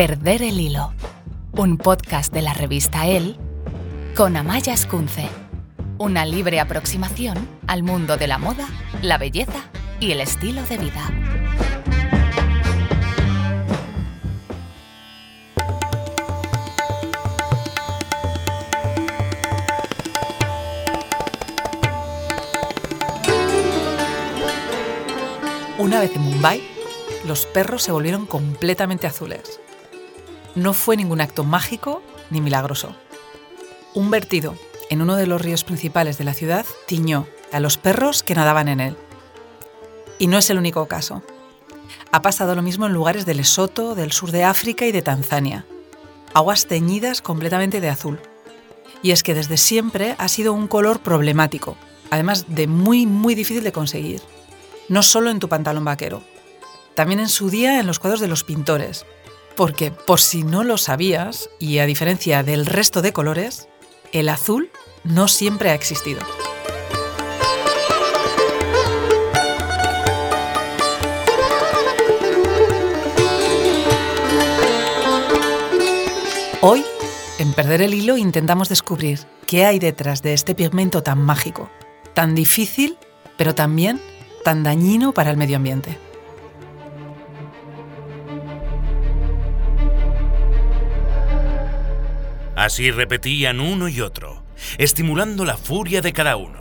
Perder el hilo, un podcast de la revista El con Amaya Escunce, una libre aproximación al mundo de la moda, la belleza y el estilo de vida. Una vez en Mumbai, los perros se volvieron completamente azules. No fue ningún acto mágico ni milagroso. Un vertido en uno de los ríos principales de la ciudad tiñó a los perros que nadaban en él. Y no es el único caso. Ha pasado lo mismo en lugares de Lesoto, del sur de África y de Tanzania. Aguas teñidas completamente de azul. Y es que desde siempre ha sido un color problemático, además de muy, muy difícil de conseguir. No solo en tu pantalón vaquero, también en su día en los cuadros de los pintores, porque, por si no lo sabías, y a diferencia del resto de colores, el azul no siempre ha existido. Hoy, en Perder el Hilo, intentamos descubrir qué hay detrás de este pigmento tan mágico, tan difícil, pero también tan dañino para el medio ambiente. Así repetían uno y otro, estimulando la furia de cada uno.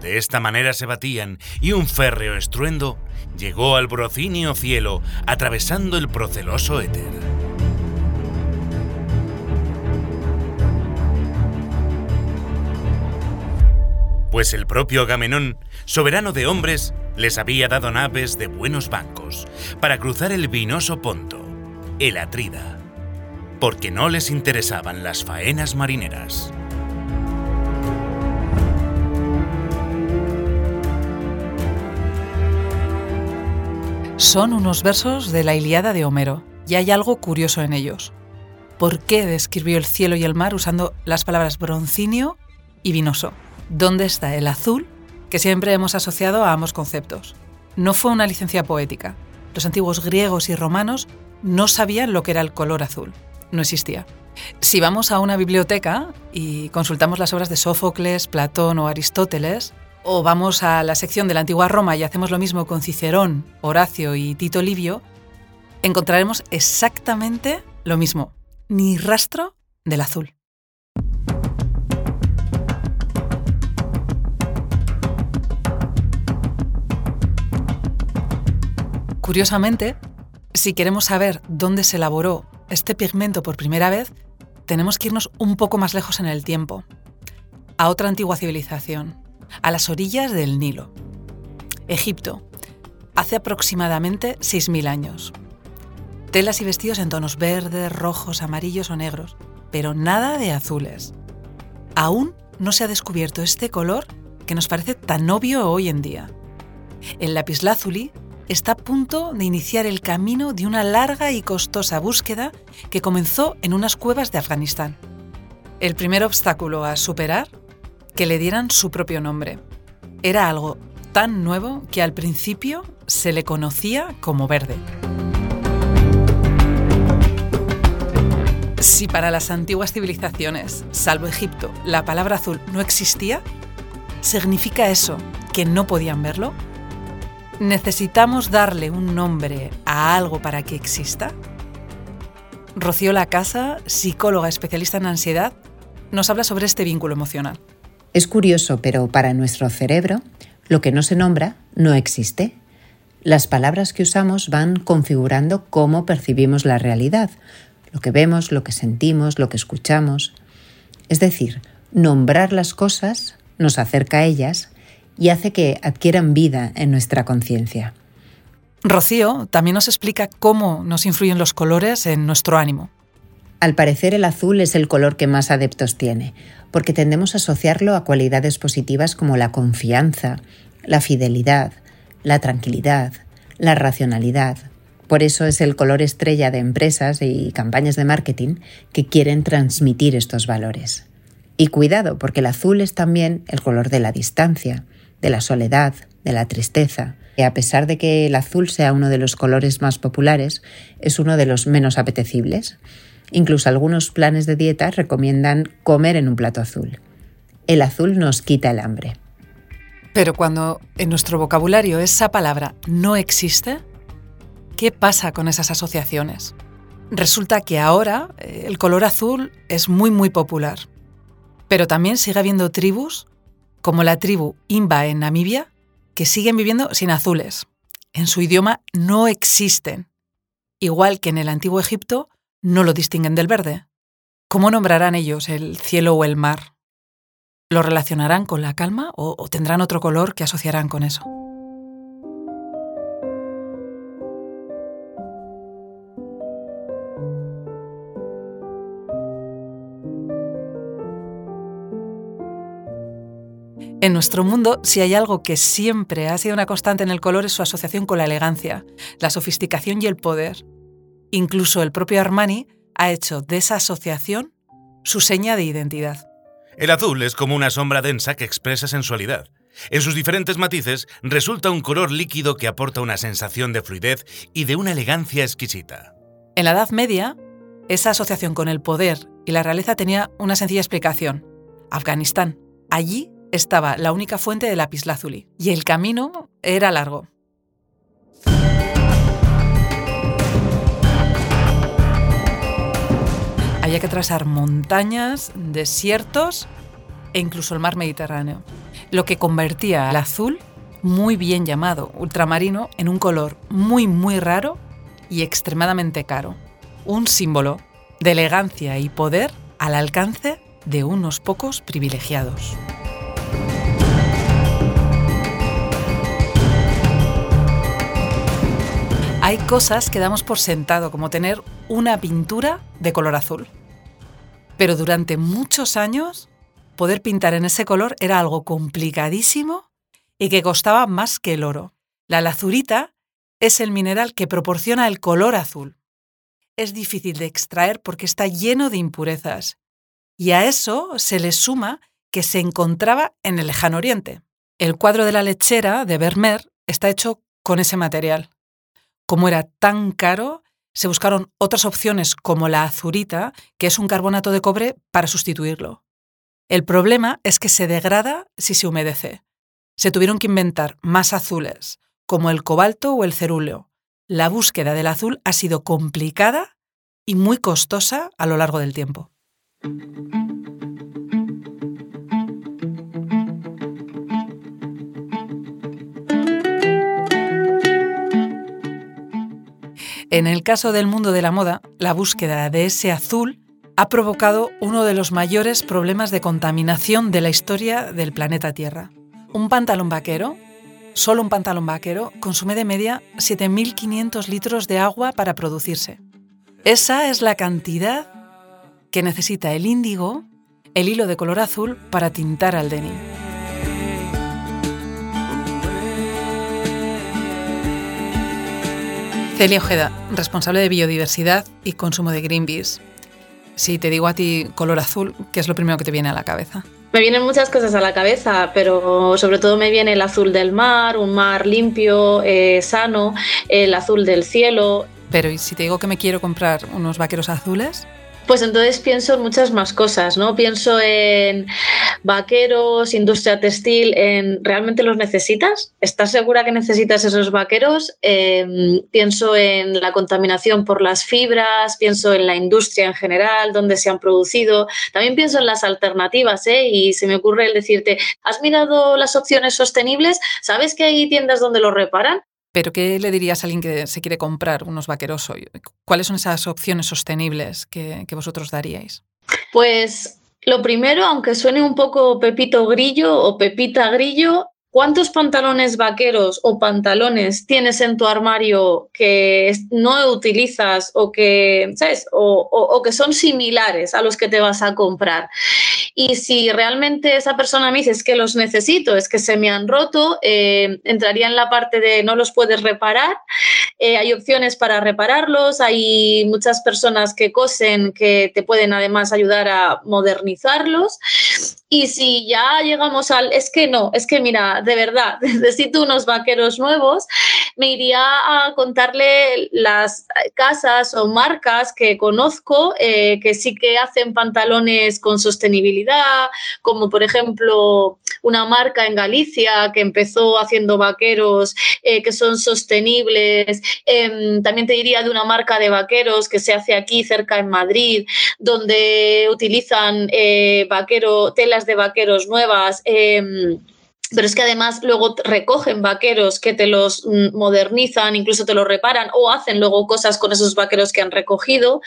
De esta manera se batían y un férreo estruendo llegó al brocinio cielo atravesando el proceloso éter. Pues el propio Agamenón, soberano de hombres, les había dado naves de buenos bancos para cruzar el vinoso Ponto, el Atrida porque no les interesaban las faenas marineras. Son unos versos de la Iliada de Homero, y hay algo curioso en ellos. ¿Por qué describió el cielo y el mar usando las palabras broncinio y vinoso? ¿Dónde está el azul que siempre hemos asociado a ambos conceptos? No fue una licencia poética. Los antiguos griegos y romanos no sabían lo que era el color azul no existía. Si vamos a una biblioteca y consultamos las obras de Sófocles, Platón o Aristóteles, o vamos a la sección de la antigua Roma y hacemos lo mismo con Cicerón, Horacio y Tito Livio, encontraremos exactamente lo mismo, ni rastro del azul. Curiosamente, si queremos saber dónde se elaboró este pigmento por primera vez, tenemos que irnos un poco más lejos en el tiempo, a otra antigua civilización, a las orillas del Nilo. Egipto, hace aproximadamente 6.000 años. Telas y vestidos en tonos verdes, rojos, amarillos o negros, pero nada de azules. Aún no se ha descubierto este color que nos parece tan obvio hoy en día. El lapislázuli está a punto de iniciar el camino de una larga y costosa búsqueda que comenzó en unas cuevas de Afganistán. El primer obstáculo a superar, que le dieran su propio nombre. Era algo tan nuevo que al principio se le conocía como verde. Si para las antiguas civilizaciones, salvo Egipto, la palabra azul no existía, ¿significa eso que no podían verlo? ¿Necesitamos darle un nombre a algo para que exista? Rocío Lacasa, psicóloga especialista en ansiedad, nos habla sobre este vínculo emocional. Es curioso, pero para nuestro cerebro, lo que no se nombra no existe. Las palabras que usamos van configurando cómo percibimos la realidad, lo que vemos, lo que sentimos, lo que escuchamos. Es decir, nombrar las cosas nos acerca a ellas y hace que adquieran vida en nuestra conciencia. Rocío también nos explica cómo nos influyen los colores en nuestro ánimo. Al parecer el azul es el color que más adeptos tiene, porque tendemos a asociarlo a cualidades positivas como la confianza, la fidelidad, la tranquilidad, la racionalidad. Por eso es el color estrella de empresas y campañas de marketing que quieren transmitir estos valores. Y cuidado, porque el azul es también el color de la distancia, de la soledad, de la tristeza, A pesar de que el azul sea uno de los colores más populares, es uno de los menos apetecibles. Incluso algunos planes de dieta recomiendan comer en un plato azul. El azul nos quita el hambre. Pero cuando en nuestro vocabulario esa palabra no existe, ¿qué pasa con esas asociaciones? Resulta que ahora eh, el color azul es muy muy popular. Pero también sigue habiendo tribus, como la tribu Imba en Namibia, que siguen viviendo sin azules. En su idioma no existen. Igual que en el antiguo Egipto no lo distinguen del verde. ¿Cómo nombrarán ellos el cielo o el mar? ¿Lo relacionarán con la calma o, o tendrán otro color que asociarán con eso? En nuestro mundo, si hay algo que siempre ha sido una constante en el color es su asociación con la elegancia, la sofisticación y el poder. Incluso el propio Armani ha hecho de esa asociación su seña de identidad. El azul es como una sombra densa que expresa sensualidad. En sus diferentes matices resulta un color líquido que aporta una sensación de fluidez y de una elegancia exquisita. En la Edad Media, esa asociación con el poder y la realeza tenía una sencilla explicación. Afganistán. Allí estaba la única fuente de lapislázuli y el camino era largo. Había que atravesar montañas, desiertos e incluso el mar Mediterráneo, lo que convertía al azul, muy bien llamado ultramarino, en un color muy muy raro y extremadamente caro. Un símbolo de elegancia y poder al alcance de unos pocos privilegiados. Hay cosas que damos por sentado, como tener una pintura de color azul. Pero durante muchos años, poder pintar en ese color era algo complicadísimo y que costaba más que el oro. La lazurita es el mineral que proporciona el color azul. Es difícil de extraer porque está lleno de impurezas. Y a eso se le suma que se encontraba en el lejano oriente. El cuadro de la lechera de Vermeer está hecho con ese material como era tan caro, se buscaron otras opciones como la azurita, que es un carbonato de cobre, para sustituirlo. El problema es que se degrada si se humedece. Se tuvieron que inventar más azules, como el cobalto o el cerúleo. La búsqueda del azul ha sido complicada y muy costosa a lo largo del tiempo. En el caso del mundo de la moda, la búsqueda de ese azul ha provocado uno de los mayores problemas de contaminación de la historia del planeta Tierra. Un pantalón vaquero, solo un pantalón vaquero, consume de media 7.500 litros de agua para producirse. Esa es la cantidad que necesita el índigo, el hilo de color azul, para tintar al denim. Celia Ojeda, responsable de biodiversidad y consumo de Greenpeace. Si te digo a ti color azul, ¿qué es lo primero que te viene a la cabeza? Me vienen muchas cosas a la cabeza, pero sobre todo me viene el azul del mar, un mar limpio, eh, sano, el azul del cielo. Pero ¿y si te digo que me quiero comprar unos vaqueros azules? Pues entonces pienso en muchas más cosas, ¿no? Pienso en vaqueros, industria textil, en ¿realmente los necesitas? ¿Estás segura que necesitas esos vaqueros? Em, pienso en la contaminación por las fibras, pienso en la industria en general, dónde se han producido. También pienso en las alternativas, ¿eh? Y se me ocurre el decirte, ¿has mirado las opciones sostenibles? ¿Sabes que hay tiendas donde lo reparan? Pero ¿qué le dirías a alguien que se quiere comprar unos vaqueros hoy? ¿Cuáles son esas opciones sostenibles que, que vosotros daríais? Pues lo primero, aunque suene un poco Pepito Grillo o Pepita Grillo, ¿Cuántos pantalones vaqueros o pantalones tienes en tu armario que no utilizas o que, ¿sabes? O, que son similares a los que te vas a comprar? Y si realmente esa persona me dice es que los necesito, es que se me han roto, eh, entraría en la parte de no los puedes reparar. Eh, hay opciones para repararlos, hay muchas personas que cosen que te pueden además ayudar a modernizarlos. Y si ya llegamos al, es que no, es que mira, de verdad, necesito unos vaqueros nuevos, me iría a contarle las casas o marcas que conozco eh, que sí que hacen pantalones con sostenibilidad, como por ejemplo una marca en Galicia que empezó haciendo vaqueros eh, que son sostenibles. Em, también te diría de una marca de vaqueros que se hace aquí cerca en Madrid, donde utilizan eh, vaquero, telas de vaqueros nuevas. Em, pero es que además luego recogen vaqueros que te los mm, modernizan, incluso te los reparan o hacen luego cosas con esos vaqueros que han recogido.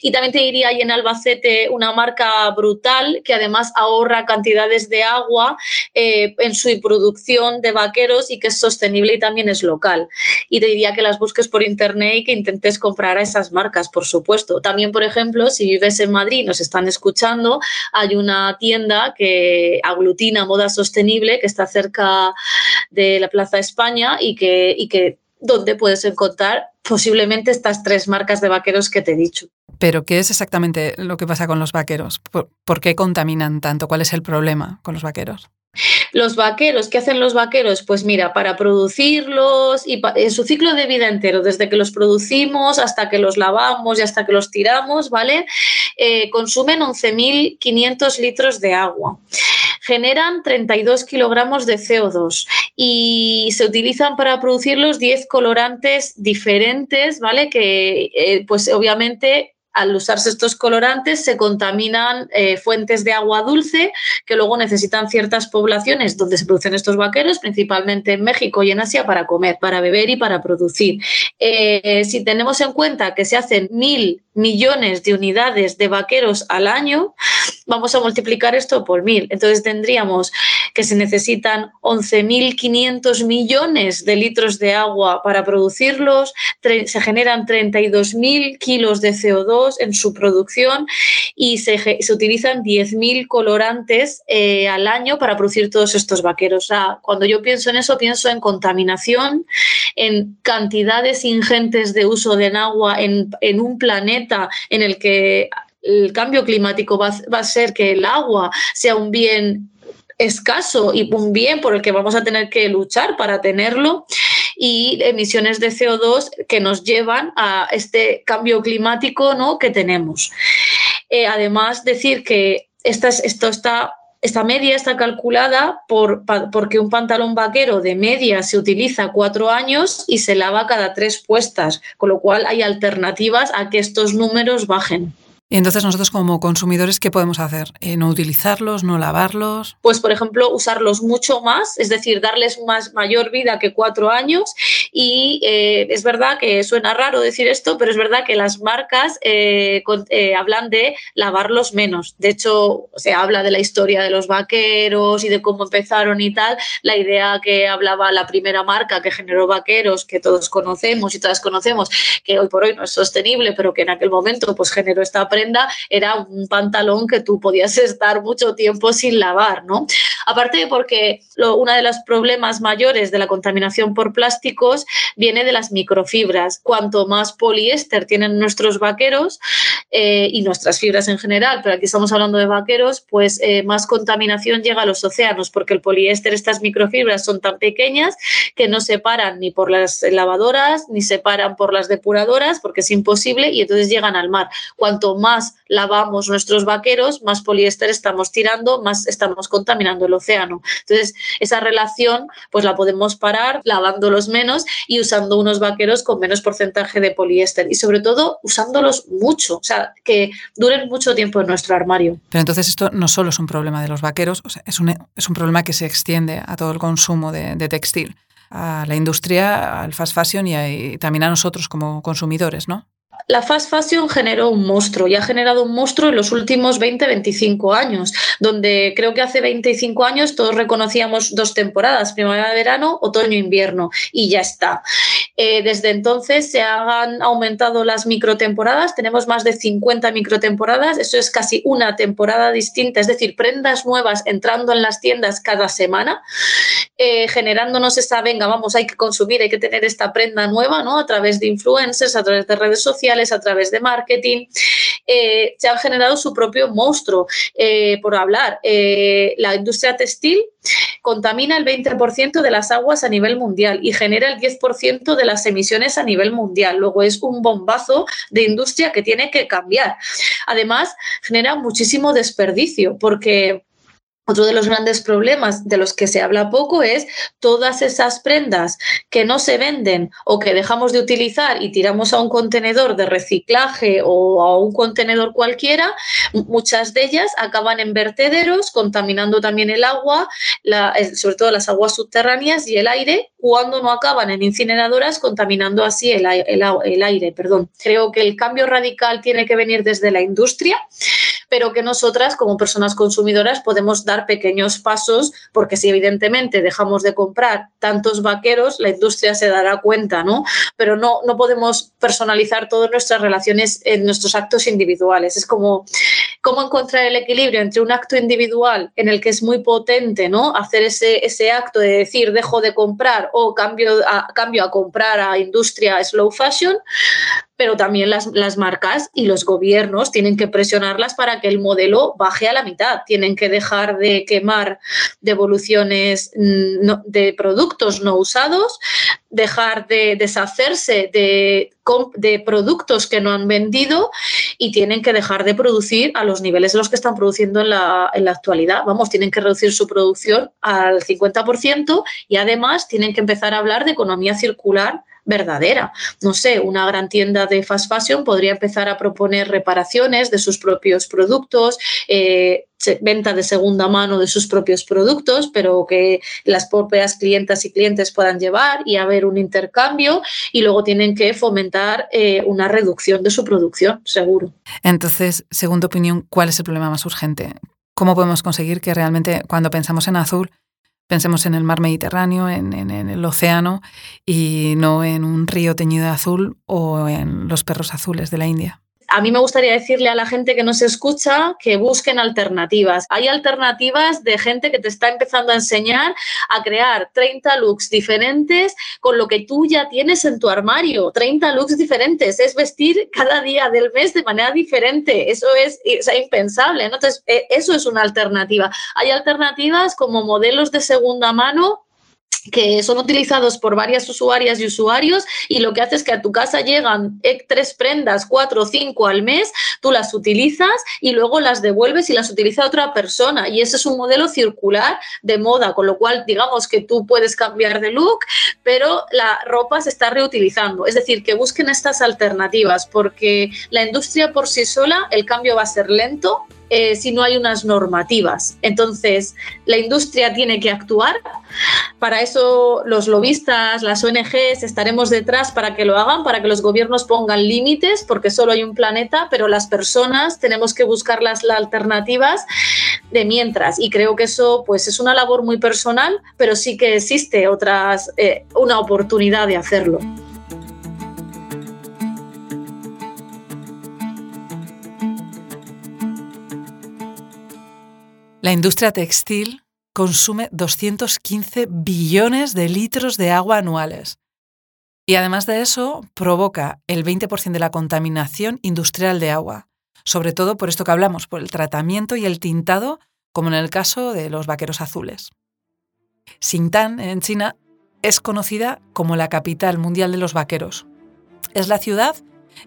Y también te diría ahí en Albacete una marca brutal que además ahorra cantidades de agua eh, en su producción de vaqueros y que es sostenible y también es local. Y te diría que las busques por internet y que intentes comprar a esas marcas, por supuesto. También, por ejemplo, si vives en Madrid nos están escuchando, hay una tienda que aglutina moda sostenible que está cerca de la Plaza España y que, y que donde puedes encontrar posiblemente estas tres marcas de vaqueros que te he dicho. Pero, ¿qué es exactamente lo que pasa con los vaqueros? ¿Por, qué contaminan tanto? ¿Cuál es el problema con los vaqueros? Los vaqueros, ¿qué hacen los vaqueros? Pues mira, para producirlos y en su ciclo de vida entero, desde que los producimos hasta que los lavamos y hasta que los tiramos, ¿vale? Eh, consumen 11.500 litros de agua generan 32 kilogramos de CO2 y se utilizan para producirlos 10 colorantes diferentes, ¿vale? Que eh, pues obviamente al usarse estos colorantes se contaminan eh, fuentes de agua dulce que luego necesitan ciertas poblaciones donde se producen estos vaqueros, principalmente en México y en Asia, para comer, para beber y para producir. Eh, si tenemos en cuenta que se hacen mil millones de unidades de vaqueros al año, vamos a multiplicar esto por mil. Entonces tendríamos que se necesitan 11.500 millones de litros de agua para producirlos, se generan 32.000 kilos de CO2 en su producción y se, se utilizan 10.000 colorantes eh, al año para producir todos estos vaqueros. Cuando yo pienso en eso, pienso en contaminación, en cantidades ingentes de uso de agua en, en un planeta en el que el cambio climático va, a ser que el agua sea un bien escaso y un bien por el que vamos a tener que luchar para tenerlo y emisiones de CO2 que nos llevan a este cambio climático ¿no? que tenemos. Eh, además, decir que esta, esto está esta media está calculada por, porque un pantalón vaquero de media se utiliza cuatro años y se lava cada tres puestas, con lo cual hay alternativas a que estos números bajen. Y entonces nosotros como consumidores, ¿qué podemos hacer? Eh, ¿No utilizarlos, no lavarlos? Pues, por ejemplo, usarlos mucho más, es decir, darles más mayor vida que cuatro años. Y eh, es verdad que suena raro decir esto, pero es verdad que las marcas eh, hablan de lavarlos menos. De hecho, se habla de la historia de los vaqueros y de cómo empezaron y tal. La idea que hablaba la primera marca que generó vaqueros, que todos conocemos y todas conocemos, que hoy por hoy no es sostenible, pero que en aquel momento pues generó esta prensa era un pantalón que tú podías estar mucho tiempo sin lavar, ¿no? Aparte de porque uno de los problemas mayores de la contaminación por plásticos viene de las microfibras. Cuanto más poliéster tienen nuestros vaqueros eh, y nuestras fibras en general, pero aquí estamos hablando de vaqueros, pues eh, más contaminación llega a los océanos porque el poliéster, estas microfibras son tan pequeñas que no se paran ni por las lavadoras ni se paran por las depuradoras porque es imposible y entonces llegan al mar. Cuanto más más lavamos nuestros vaqueros, más poliéster estamos tirando, más estamos contaminando el océano. Entonces, esa relación pues la podemos parar lavándolos menos y usando unos vaqueros con menos porcentaje de poliéster y sobre todo usándolos mucho, o sea, que duren mucho tiempo en nuestro armario. Pero entonces esto no solo es un problema de los vaqueros, es, un, es un problema que se extiende a todo el consumo de, textil a la industria, al fast fashion y, también a nosotros como consumidores, ¿no? La fast fashion generó un monstruo y ha generado un monstruo en los últimos 20, 25 años, donde creo que hace 25 años todos reconocíamos dos temporadas, primavera-verano, otoño-invierno, y ya está. Eh, desde entonces se han aumentado las microtemporadas, tenemos más de 50 microtemporadas, eso es casi una temporada distinta, es decir, prendas nuevas entrando en las tiendas cada semana, eh, generándonos esa, venga, vamos, hay que consumir, hay que tener esta prenda nueva, ¿no? A través de influencers, a través de redes sociales a través de marketing eh, se han generado su propio monstruo. Por hablar, la industria textil contamina el 20% de las aguas a nivel mundial y genera el 10% de las emisiones a nivel mundial. Luego es un bombazo de industria que tiene que cambiar. Además, genera muchísimo desperdicio porque otro de los grandes problemas de los que se habla poco es todas esas prendas que no se venden o que dejamos de utilizar y tiramos a un contenedor de reciclaje o a un contenedor cualquiera, muchas de ellas acaban en vertederos, contaminando también el agua, sobre todo las aguas subterráneas y el aire, cuando no acaban en incineradoras, contaminando así el, el aire. Perdón. Creo que el cambio radical tiene que venir desde la industria pero que nosotras como personas consumidoras podemos dar pequeños pasos porque si evidentemente dejamos de comprar tantos vaqueros, la industria se dará cuenta, ¿no? Pero no, no podemos personalizar todas nuestras relaciones en nuestros actos individuales. Es como cómo encontrar el equilibrio entre un acto individual en el que es muy potente, ¿no? Hacer ese, ese acto de decir dejo de comprar o cambio cambio a comprar a industria slow fashion, pero también las, las, marcas y los gobiernos tienen que presionarlas para que el modelo baje a la mitad. Tienen que dejar de quemar devoluciones mm, de productos no usados, dejar de deshacerse de, de, productos que no han vendido y tienen que dejar de producir a los niveles de los que están produciendo en la, en la actualidad. Vamos, tienen que reducir su producción al 50% y además tienen que empezar a hablar de economía circular verdadera. No sé, una gran tienda de fast fashion podría empezar a proponer reparaciones de sus propios productos, eh, venta de segunda mano de sus propios productos, pero que las propias clientas y clientes puedan llevar y haber un intercambio y luego tienen que fomentar eh, una reducción de su producción, seguro. Entonces, según tu opinión, ¿cuál es el problema más urgente? ¿Cómo podemos conseguir que realmente cuando pensamos en azul Pensemos en el mar Mediterráneo, en, el océano y no en un río teñido de azul o en los perros azules de la India a mí me gustaría decirle a la gente que nos escucha que busquen alternativas. Hay alternativas de gente que te está empezando a enseñar a crear 30 looks diferentes con lo que tú ya tienes en tu armario. 30 looks diferentes. Es vestir cada día del mes de manera diferente. Eso es, impensable. Entonces, e, eso es una alternativa. Hay alternativas como modelos de segunda mano que son utilizados por varias usuarias y usuarios y lo que hace es que a tu casa llegan eh, tres prendas, cuatro o cinco al mes, tú las utilizas y luego las devuelves y las utiliza otra persona. Y ese es un modelo circular de moda, con lo cual digamos que tú puedes cambiar de look, pero la ropa se está reutilizando. Es decir, que busquen estas alternativas porque la industria por sí sola, el cambio va a ser lento, eh, si no hay unas normativas. Entonces, la industria tiene que actuar. Para eso los lobistas, las ONGs estaremos detrás para que lo hagan, para que los gobiernos pongan límites, porque solo hay un planeta, pero las personas tenemos que buscar las, alternativas de mientras. Y creo que eso pues, es una labor muy personal, pero sí que existe otras, eh, una oportunidad de hacerlo. La industria textil consume 215 billones de litros de agua anuales. Y además de eso, provoca el 20% de la contaminación industrial de agua, sobre todo por esto que hablamos, por el tratamiento y el tintado, como en el caso de los vaqueros azules. Xinjiang, en China, es conocida como la capital mundial de los vaqueros. Es la ciudad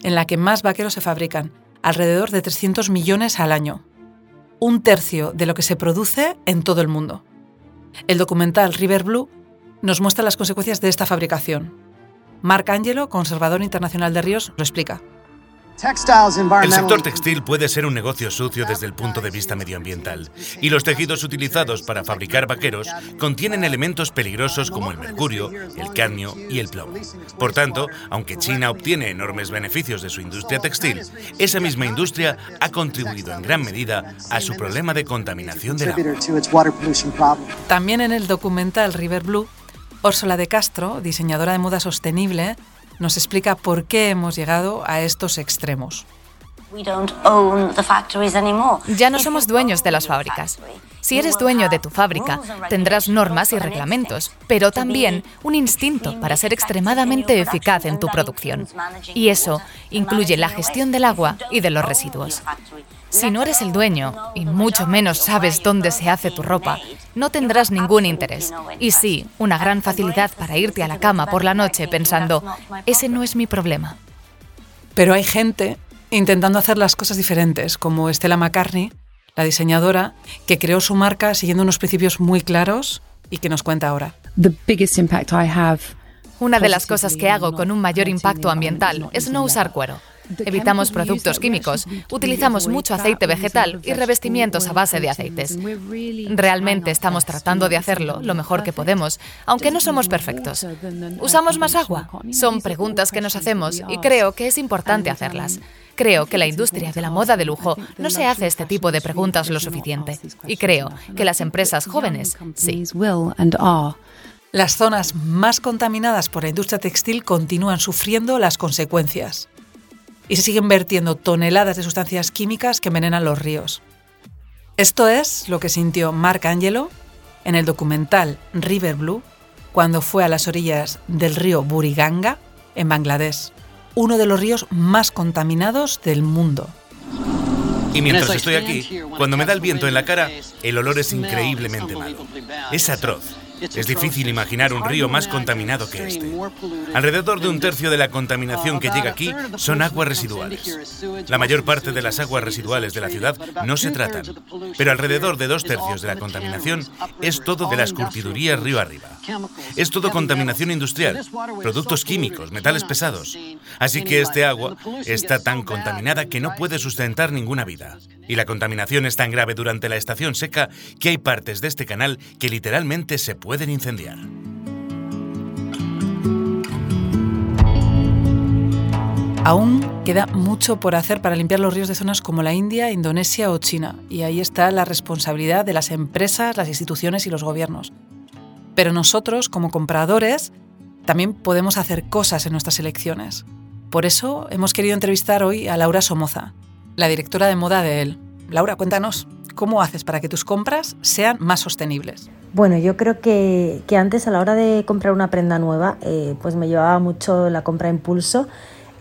en la que más vaqueros se fabrican, alrededor de 300 millones al año un tercio de lo que se produce en todo el mundo. El documental River Blue nos muestra las consecuencias de esta fabricación. Marc Angelo, conservador internacional de ríos, lo explica. El sector textil puede ser un negocio sucio desde el punto de vista medioambiental, y los tejidos utilizados para fabricar vaqueros contienen elementos peligrosos como el mercurio, el cadmio y el plomo. Por tanto, aunque China obtiene enormes beneficios de su industria textil, esa misma industria ha contribuido en gran medida a su problema de contaminación del agua. También en el documental River Blue, Úrsula de Castro, diseñadora de moda sostenible, nos explica por qué hemos llegado a estos extremos. Ya no somos dueños de las fábricas. Si eres dueño de tu fábrica, tendrás normas y reglamentos, pero también un instinto para ser extremadamente eficaz en tu producción. Y eso incluye la gestión del agua y de los residuos. Si no eres el dueño, y mucho menos sabes dónde se hace tu ropa, no tendrás ningún interés. Y sí, una gran facilidad para irte a la cama por la noche pensando, ese no es mi problema. Pero hay gente intentando hacer las cosas diferentes, como Stella McCartney, la diseñadora, que creó su marca siguiendo unos principios muy claros y que nos cuenta ahora. Una de las cosas que hago con un mayor impacto ambiental es no usar cuero. Evitamos productos químicos, utilizamos mucho aceite vegetal y revestimientos a base de aceites. Realmente estamos tratando de hacerlo lo mejor que podemos, aunque no somos perfectos. ¿Usamos más agua? Son preguntas que nos hacemos y creo que es importante hacerlas. Creo que la industria de la moda de lujo no se hace este tipo de preguntas lo suficiente. Y creo que las empresas jóvenes sí. Las zonas más contaminadas por la industria textil continúan sufriendo las consecuencias y se siguen vertiendo toneladas de sustancias químicas que envenenan los ríos. Esto es lo que sintió Mark Angelo en el documental River Blue cuando fue a las orillas del río Buriganga, en Bangladesh, uno de los ríos más contaminados del mundo. Y mientras estoy aquí, cuando me da el viento en la cara, el olor es increíblemente malo. Es atroz es difícil imaginar un río más contaminado que este. Alrededor de un tercio de la contaminación que llega aquí son aguas residuales. La mayor parte de las aguas residuales de la ciudad no se tratan, pero alrededor de dos tercios de la contaminación es todo de las curtidurías río arriba. Es todo contaminación industrial, productos químicos, metales pesados. Así que este agua está tan contaminada que no puede sustentar ninguna vida. Y la contaminación es tan grave durante la estación seca que hay partes de este canal que literalmente se pueden incendiar. Aún queda mucho por hacer para limpiar los ríos de zonas como la India, Indonesia o China, y ahí está la responsabilidad de las empresas, las instituciones y los gobiernos. Pero nosotros, como compradores, también podemos hacer cosas en nuestras elecciones. Por eso hemos querido entrevistar hoy a Laura Somoza, la directora de moda de él. Laura, cuéntanos, ¿cómo haces para que tus compras sean más sostenibles? Bueno, yo creo que, antes a la hora de comprar una prenda nueva, eh, pues me llevaba mucho la compra a impulso,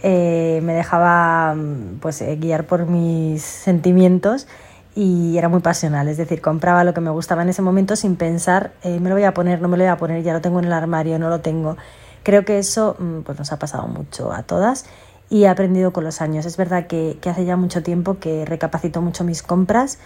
eh, me dejaba mm, pues, eh, guiar por mis sentimientos y era muy pasional, es decir, compraba lo que me gustaba en ese momento sin pensar, me lo voy a poner, no me lo voy a poner, ya lo tengo en el armario, no lo tengo. Creo que eso mm, pues, nos ha pasado mucho a todas y he aprendido con los años. Es verdad que, que hace ya mucho tiempo que recapacito mucho mis compras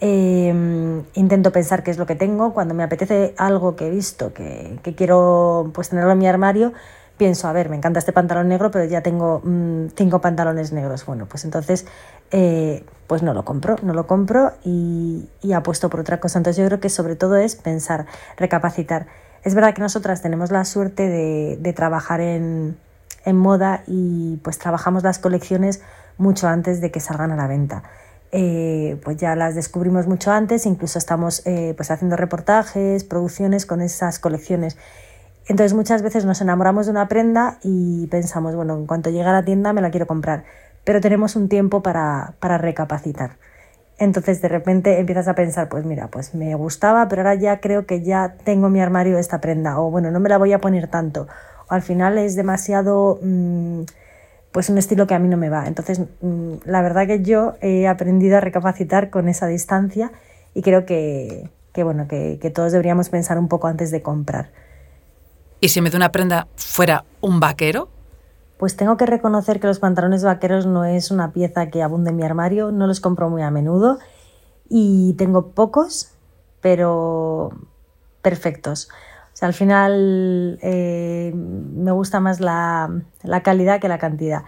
Em, intento pensar qué es lo que tengo. Cuando me apetece algo que he visto, que, quiero pues, tenerlo en mi armario, pienso, a ver, me encanta este pantalón negro, pero ya tengo mm, cinco pantalones negros. Bueno, pues entonces, eh, pues no lo compro, no lo compro y, apuesto por otra cosa. Entonces yo creo que sobre todo es pensar, recapacitar. Es verdad que nosotras tenemos la suerte de, de trabajar en, en moda y pues trabajamos las colecciones mucho antes de que salgan a la venta. Eh, pues ya las descubrimos mucho antes, incluso estamos eh, pues haciendo reportajes, producciones con esas colecciones. Entonces muchas veces nos enamoramos de una prenda y pensamos, bueno, en cuanto llegue a la tienda me la quiero comprar, pero tenemos un tiempo para, para recapacitar. Entonces de repente empiezas a pensar, pues mira, pues me gustaba, pero ahora ya creo que ya tengo en mi armario esta prenda, o bueno, no me la voy a poner tanto, o al final es demasiado... Mm, pues un estilo que a mí no me va. Entonces, mm, la verdad que yo he aprendido a recapacitar con esa distancia y creo que, bueno, que, todos deberíamos pensar un poco antes de comprar. ¿Y si me de una prenda fuera un vaquero? Pues tengo que reconocer que los pantalones vaqueros no es una pieza que abunde en mi armario, no los compro muy a menudo y tengo pocos, pero perfectos al final eh, me gusta más la, calidad que la cantidad.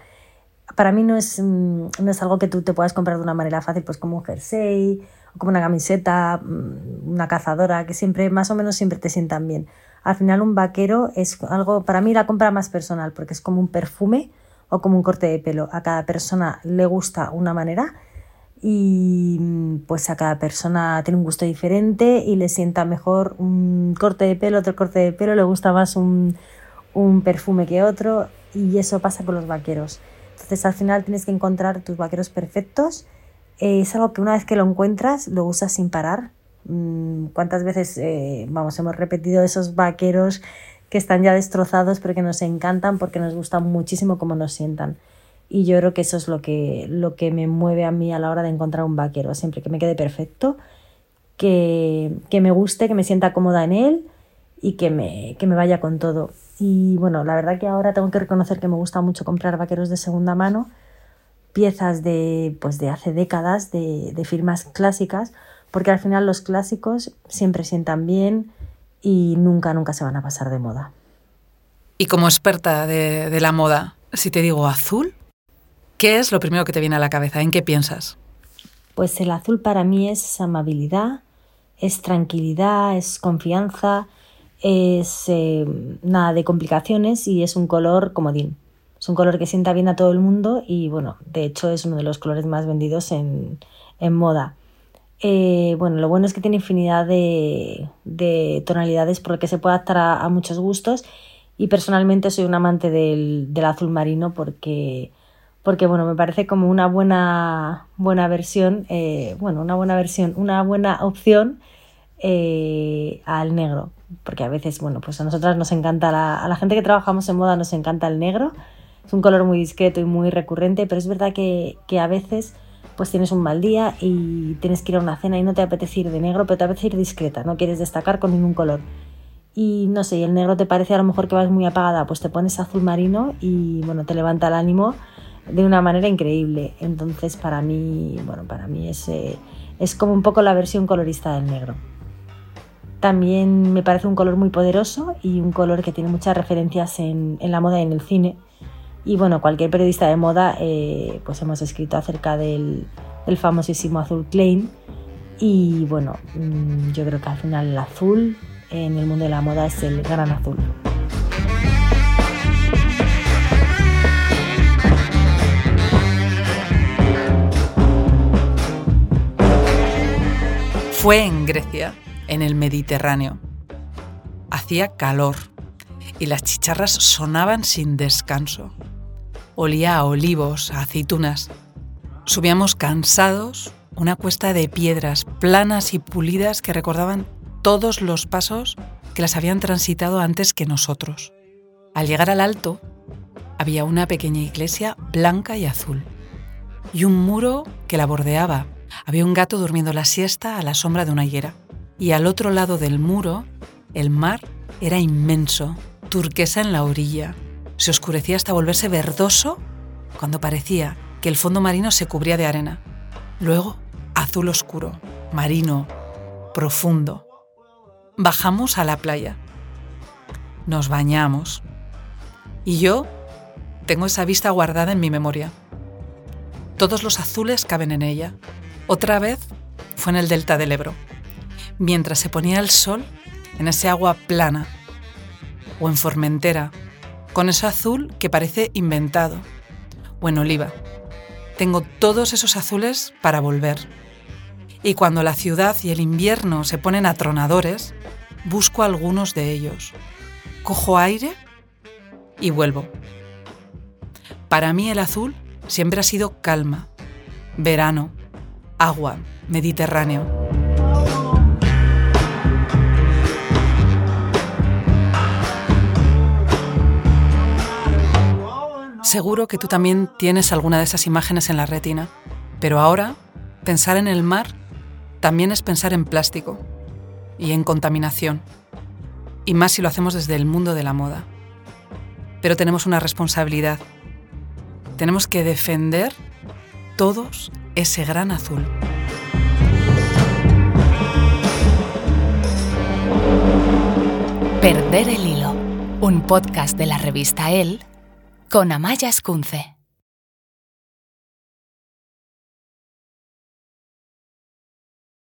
Para mí no es, mm, no es algo que tú te puedas comprar de una manera fácil, pues como un jersey o como una camiseta, mm, una cazadora, que siempre, más o menos siempre te sientan bien. Al final un vaquero es algo, para mí la compra más personal, porque es como un perfume o como un corte de pelo. A cada persona le gusta una manera y mm, pues a cada persona tiene un gusto diferente y le sienta mejor un corte de pelo, otro corte de pelo, le gusta más un, perfume que otro y eso pasa con los vaqueros. Entonces al final tienes que encontrar tus vaqueros perfectos. es algo que una vez que lo encuentras lo usas sin parar Mm, ¿Cuántas veces, eh, vamos, hemos repetido esos vaqueros que están ya destrozados pero que nos encantan porque nos gustan muchísimo cómo nos sientan? Y yo creo que eso es lo que, lo que me mueve a mí a la hora de encontrar un vaquero, siempre que me quede perfecto, que, que me guste, que me sienta cómoda en él y que me, que me vaya con todo. Y bueno, la verdad que ahora tengo que reconocer que me gusta mucho comprar vaqueros de segunda mano, piezas de, pues de hace décadas, de, de firmas clásicas, porque al final los clásicos siempre sientan bien y nunca, nunca se van a pasar de moda. Y como experta de, de la moda, si te digo azul, ¿qué es lo primero que te viene a la cabeza? ¿En qué piensas? Pues el azul para mí es amabilidad, es tranquilidad, es confianza, es eh, nada de complicaciones y es un color comodín. Es un color que sienta bien a todo el mundo y bueno, de hecho es uno de los colores más vendidos en, moda. Eh, bueno, lo bueno es que tiene infinidad de, de, tonalidades por lo que se puede adaptar a, muchos gustos y personalmente soy un amante del azul marino porque, porque bueno, me parece como una buena, buena versión, eh, bueno, una buena versión, una buena opción eh, al negro, porque a veces, bueno, pues a nosotras nos encanta, la, a la gente que trabajamos en moda nos encanta el negro, es un color muy discreto y muy recurrente, pero es verdad que, que a veces pues tienes un mal día y tienes que ir a una cena y no te apetece ir de negro, pero te apetece ir discreta, no quieres destacar con ningún color. Y no sé, y el negro te parece a lo mejor que vas muy apagada, pues te pones azul marino y bueno, te levanta el ánimo de una manera increíble. Entonces para mí, bueno, para mí es, eh, es como un poco la versión colorista del negro. También me parece un color muy poderoso y un color que tiene muchas referencias en, en la moda y en el cine. Y bueno, cualquier periodista de moda, eh, pues hemos escrito acerca del, del, famosísimo azul Klein. Y bueno, mmm, yo creo que al final el azul en el mundo de la moda es el gran azul. Fue en Grecia en el Mediterráneo. Hacía calor y las chicharras sonaban sin descanso. Olía a olivos, a aceitunas. Subíamos cansados una cuesta de piedras planas y pulidas que recordaban todos los pasos que las habían transitado antes que nosotros. Al llegar al alto, había una pequeña iglesia blanca y azul y un muro que la bordeaba. Había un gato durmiendo la siesta a la sombra de una higuera y al otro lado del muro el mar era inmenso, turquesa en la orilla. Se oscurecía hasta volverse verdoso cuando parecía que el fondo marino se cubría de arena. Luego, azul oscuro, marino, profundo. Bajamos a la playa. Nos bañamos. Y yo tengo esa vista guardada en mi memoria. Todos los azules caben en ella. Otra vez fue en el delta del Ebro mientras se ponía el sol en ese agua plana o en Formentera, con ese azul que parece inventado, o en Oliva. Tengo todos esos azules para volver. Y cuando la ciudad y el invierno se ponen atronadores, busco algunos de ellos. Cojo aire y vuelvo. Para mí el azul siempre ha sido calma, verano, agua, Mediterráneo. Seguro que tú también tienes alguna de esas imágenes en la retina, pero ahora pensar en el mar también es pensar en plástico y en contaminación, y más si lo hacemos desde el mundo de la moda. Pero tenemos una responsabilidad. Tenemos que defender todos ese gran azul. Perder el hilo, un podcast de la revista El con Amaya Escunce.